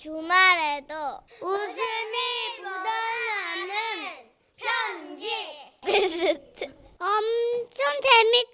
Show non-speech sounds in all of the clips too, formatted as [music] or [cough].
주말에도 웃음이 묻어나는 편지 베스트 [laughs] 엄청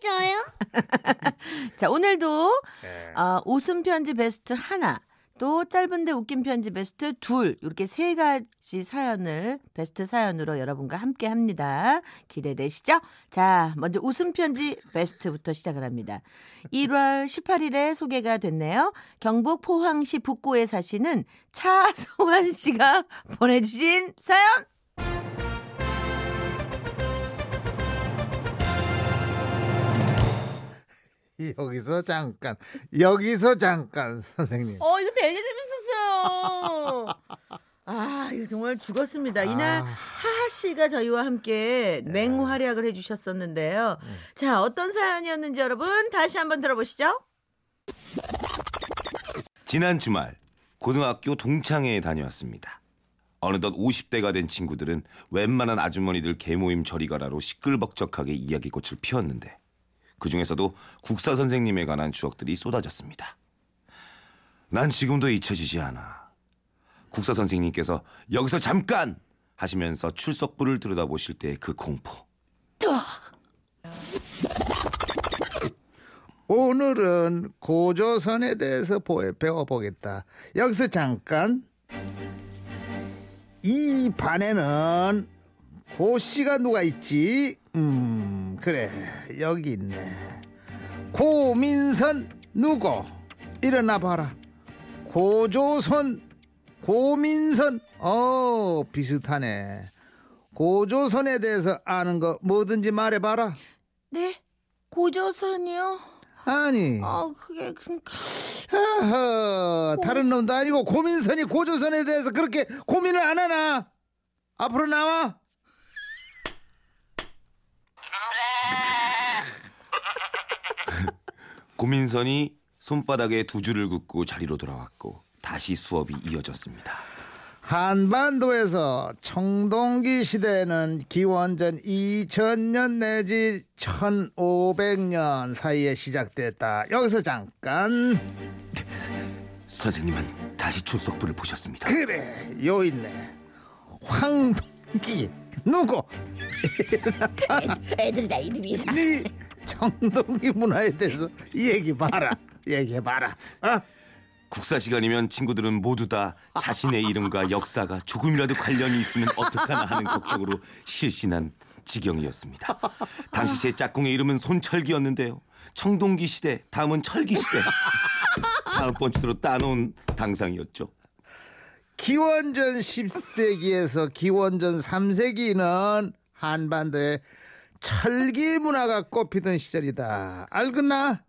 재밌어요. [laughs] 자, 오늘도 네. 어, 웃음 편지 베스트 하나, 또 짧은데 웃긴 편지 베스트 둘, 이렇게 세 가지 사연을 베스트 사연으로 여러분과 함께 합니다. 기대되시죠? 자, 먼저 웃음 편지 베스트부터 시작을 합니다. 1월 18일에 소개가 됐네요. 경북 포항시 북구에 사시는 차성환 씨가 [laughs] 보내주신 사연. [laughs] 여기서 잠깐, 여기서 잠깐, 선생님. 어, 이거 되게 재밌었어요. 아, 이거 정말 죽었습니다. 이날 아. 하하 씨가 저희와 함께 맹활약을 해주셨었는데요. 자, 어떤 사연이었는지 여러분 다시 한번 들어보시죠. 지난 주말 고등학교 동창회에 다녀왔습니다. 어느덧 50대가 된 친구들은 웬만한 아주머니들 개모임 저리 가라로 시끌벅적하게 이야기꽃을 피웠는데 그 중에서도 국사 선생님에 관한 추억들이 쏟아졌습니다. 난 지금도 잊혀지지 않아. 국사 선생님께서 여기서 잠깐 하시면서 출석부를 들여다보실 때 그 공포. 오늘은 고조선에 대해서 보- 배워보겠다. 여기서 잠깐. 이 반에는 고씨가 누가 있지? 음, 그래. 여기 있네. 고민선 누구? 일어나 봐라. 고조선, 고민선. 어, 비슷하네. 고조선에 대해서 아는 거 뭐든지 말해봐라. 네, 고조선이요. 아니. 아, 그게 그러니까 허허, 다른 놈도 아니고 고민선이 고조선에 대해서 그렇게 고민을 안 하나? 앞으로 나와. 고민선이 손바닥에 두 줄을 긋고 자리로 돌아왔고 다시 수업이 이어졌습니다. 한반도에서 청동기 시대는 기원전 2000년 내지 1500년 사이에 시작됐다. 여기서 잠깐. 선생님은 다시 출석부를 보셨습니다. 그래, 요 있네. 황동기 누구? [laughs] 애들이 다 이름이 이상. 네 청동기 문화에 대해서 얘기 봐라. 얘기해 봐라. 어? 국사 시간이면 친구들은 모두 다 자신의 이름과 역사가 조금이라도 관련이 있으면 어떡하나 하는 걱정으로 실신한 지경이었습니다. 당시 제 짝꿍의 이름은 손철기였는데요. 청동기 시대, 다음은 철기 시대. 다음 번째로 따놓은 당상이었죠. 기원전 10세기에서 기원전 3세기는 한반도에 철기 문화가 꼽히던 시절이다. 알겠나?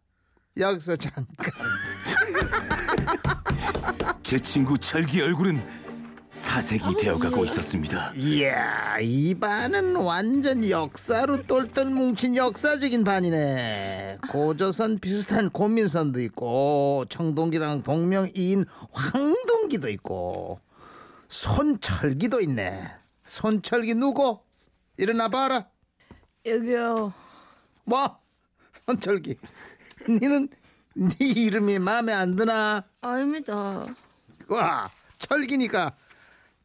여기서 잠깐. [laughs] 제 친구 철기 얼굴은 사색이 되어가고 있었습니다. 이야, 이 반은 완전 역사로 똘똘 뭉친 역사적인 반이네. 고조선 비슷한 고민선도 있고, 청동기랑 동명이인 황동기도 있고, 손철기도 있네. 손철기 누구? 일어나 봐라. 여기요. 뭐? 손철기. 니는 네 이름이 마음에 안 드나? 아닙니다. 와, 철기니까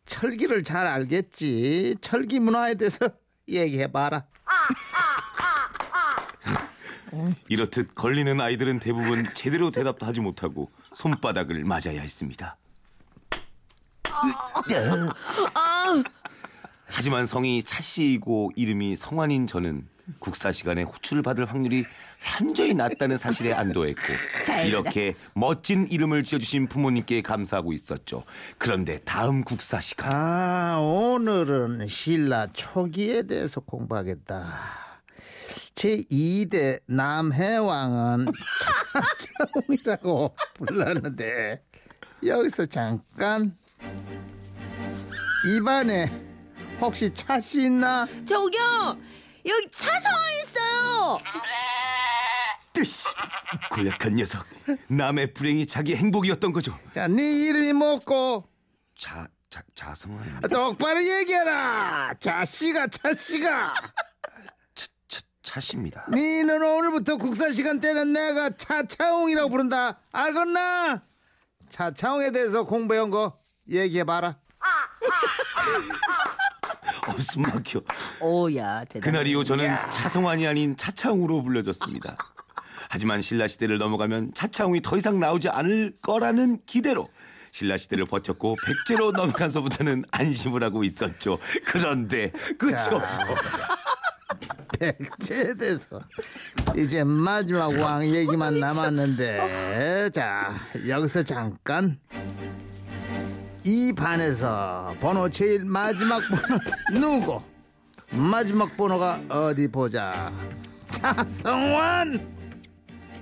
철기를 잘 알겠지. 철기 문화에 대해서 얘기해 봐라. [laughs] 이렇듯 걸리는 아이들은 대부분 제대로 대답도 하지 못하고 손바닥을 맞아야 했습니다. 하지만 성이 차씨이고 이름이 성환인 저는 국사 시간에 호출을 받을 확률이 현저히 낮다는 사실에 안도했고 이렇게 멋진 이름을 지어주신 부모님께 감사하고 있었죠. 그런데 다음 국사 시간 아, 오늘은 신라 초기에 대해서 공부하겠다. 제 2대 남해왕은 [laughs] 차차웅이라고 불렀는데 여기서 잠깐 입안에 혹시 차씨 있나? 저기요. 여기 차성환 있어요. 뜻이 고약한 녀석 남의 불행이 자기 행복이었던 거죠. 자, 네 이름이 뭐고? 자, 자 자성환 똑바로 얘기해라. 자씨가 차씨가. 차, 차, 차씨입니다. 니는 오늘부터 국사 시간 때는 내가 차차웅이라고 부른다. 알겠나? 차차웅에 대해서 공부해온 거 얘기해봐라. 어, 숨 막혀. 오야 대단. 그날 이후 저는 차성환이 아닌 차차웅으로 불려졌습니다. 하지만 신라 시대를 넘어가면 차차웅이 더 이상 나오지 않을 거라는 기대로 신라 시대를 버텼고 백제로 [laughs] 넘어가서부터는 안심을 하고 있었죠. 그런데 끝이 자. 없어. [laughs] 백제에 대해서 이제 마지막 왕 얘기만 남았는데 자 여기서 잠깐 이 반에서 번호 제일 마지막 번호 [laughs] 누구? 마지막 번호가 어디 보자. 차성원.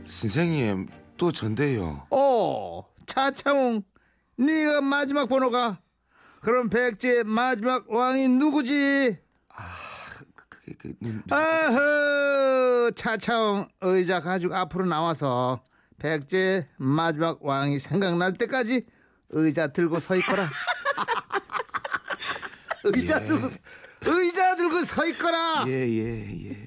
선생님 또 전데요. 오 차차웅. 네가 마지막 번호가 그럼 백제 마지막 왕이 누구지? 그게 그 눈. 아흐 차차웅 의자 가지고 앞으로 나와서 백제 마지막 왕이 생각날 때까지 의자 들고 서 있거라. [laughs] 의자 들고 서- 의자 들고 서 있거라. 예예 예,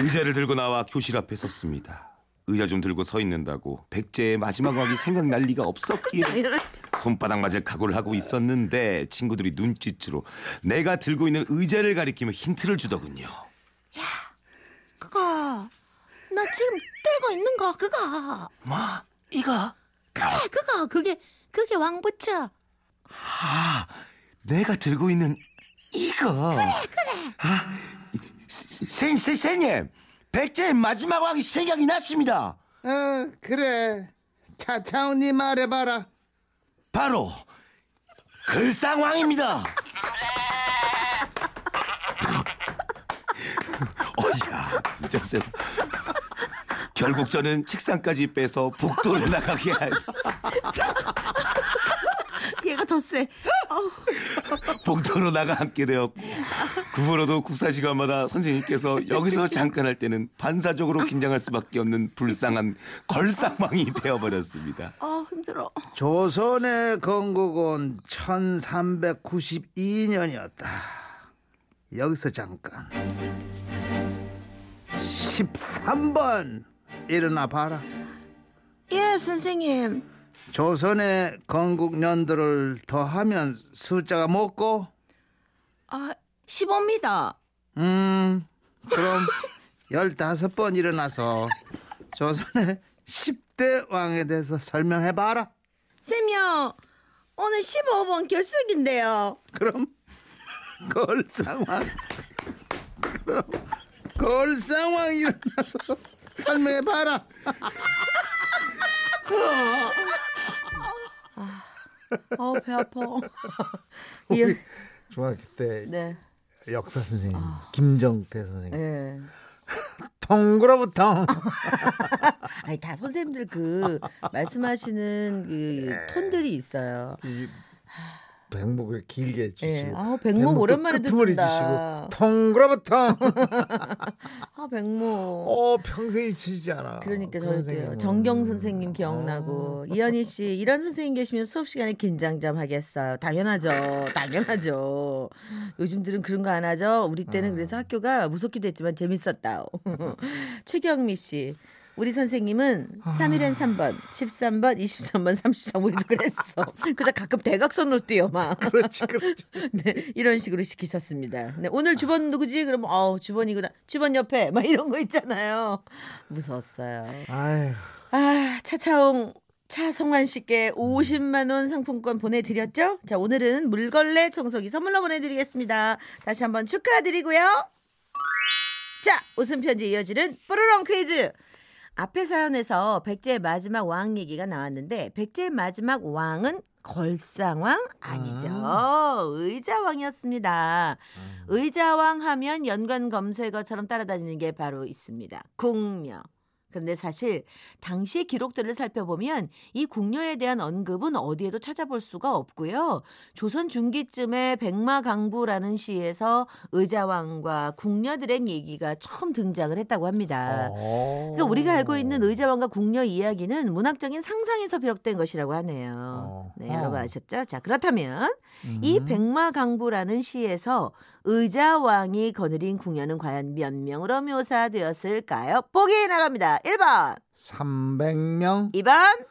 의자를 들고 나와 교실 앞에 섰습니다. 의자 좀 들고 서 있는다고 백제의 마지막 왕이 생각날 리가 없었기에 [laughs] 손바닥 맞을 각오를 하고 있었는데 친구들이 눈짓으로 내가 들고 있는 의자를 가리키며 힌트를 주더군요. 그거 나 지금 들고 있는 거 그거 뭐 이거 그래 그거 그게 그게 왕부처. 내가 들고 있는 이거 그래 그래 아 선- 선생님 백제의 마지막 왕이 생각이 났습니다. 어 그래 차차웅 네 말해봐라. 바로 글상왕입니다. [laughs] 어야 진짜 세. 결국 저는 책상까지 빼서 복도로 나가게 할 [laughs] 얘가 더 세. 복도로 나가 앉게 되었고 그 후로도 국사 시간마다 선생님께서 여기서 잠깐 할 때는 반사적으로 긴장할 수밖에 없는 불쌍한 걸상왕이 되어버렸습니다. 아 힘들어. 조선의 건국은 1392년이었다. 여기서 잠깐. 13번 일어나 봐라. 예 선생님. 조선의 건국 년도를 더하면 숫자가 뭐고? 아 15입니다. 음, 그럼 [laughs] 15번 일어나서 조선의 10대 왕에 대해서 설명해 봐라. 쌤요 오늘 15번 결석인데요. 그럼 걸상왕 그럼 걸상왕 일어나서 [laughs] 설명해 봐라. [laughs] 아 배 아파. [laughs] 우리 중학교 때 네. 역사 선생님 김정태 선생님 예. [laughs] 통그로부통 [laughs] 아니 다 선생님들 그 말씀하시는 그 톤들이 있어요. 이 백목을 길게 해주시고 예. 아, 백목 오랜만에 듣는다. 주시고 통그로부통 [laughs] 아 백모. 어 평생 잊히지 않아. 그러니까 저도요. 생각은. 정경 선생님 기억나고 이현희 씨 이런 선생님 계시면 수업 시간에 긴장 좀 하겠어요. 당연하죠. [laughs] 당연하죠. 요즘들은 그런 거 안 하죠. 우리 때는 그래서 학교가 무섭기도 했지만 재밌었다. [laughs] 최경미 씨. 우리 선생님은 3일엔 3번, 13번, 23번, 33번 우리도 그랬어. 그다 가끔 대각선으로 뛰어 막. [laughs] 그렇지 그렇지. [laughs] 네, 이런 식으로 시키셨습니다. 네, 오늘 주번 누구지? 그러면 어, 주번이구나. 주번 옆에 [laughs] 막 이런 거 있잖아요. 무서웠어요. 아유 아, 차차홍 차성환 씨께 50만 원 상품권 보내드렸죠? 자, 오늘은 물걸레 청소기 선물로 보내드리겠습니다. 다시 한번 축하드리고요. 자, 웃음 편지 이어지는 뽀로롱 퀴즈. 앞에 사연에서 백제의 마지막 왕 얘기가 나왔는데 백제의 마지막 왕은 걸상왕 아니죠. 의자왕이었습니다. 의자왕 하면 연관 검색어처럼 따라다니는 게 바로 있습니다. 궁녀. 그런데 사실 당시의 기록들을 살펴보면 이 궁녀에 대한 언급은 어디에도 찾아볼 수가 없고요. 조선 중기쯤에 백마강부라는 시에서 의자왕과 궁녀들의 얘기가 처음 등장을 했다고 합니다. 그러니까 우리가 알고 있는 의자왕과 궁녀 이야기는 문학적인 상상에서 비롯된 것이라고 하네요. 네, 여러분 아셨죠? 자, 그렇다면 이 백마강부라는 시에서 의자왕이 거느린 궁녀는 과연 몇 명으로 묘사되었을까요? 보기 나갑니다. 1번, 300명, 2번,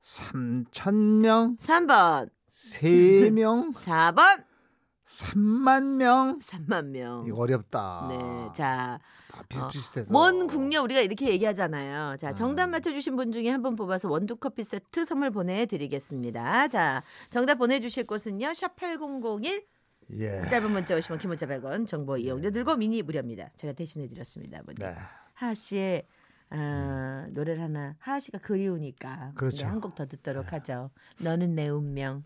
3,000명, 3번, 세명 4번 3만 명. 3만 [laughs] 명. 이거 어렵다. 네. 자, 다 비슷비슷해서. 먼 국녀 우리가 이렇게 얘기하잖아요. 자, 음. 정답 맞춰주신 분 중에 한 분 뽑아서 원두 커피 세트 선물 보내드리겠습니다. 자, 정답 보내주실 곳은요. 샵 8001 예. 짧은 문자 50원, 긴 문자 100원, 정보 이용료 들고 미니 무료입니다. 제가 대신해 드렸습니다. 먼저. 네. 하하 씨의 아, 노래를 하나 하하 씨가 그리우니까 그렇죠. 한곡 더 듣도록 하죠. 너는 내 운명.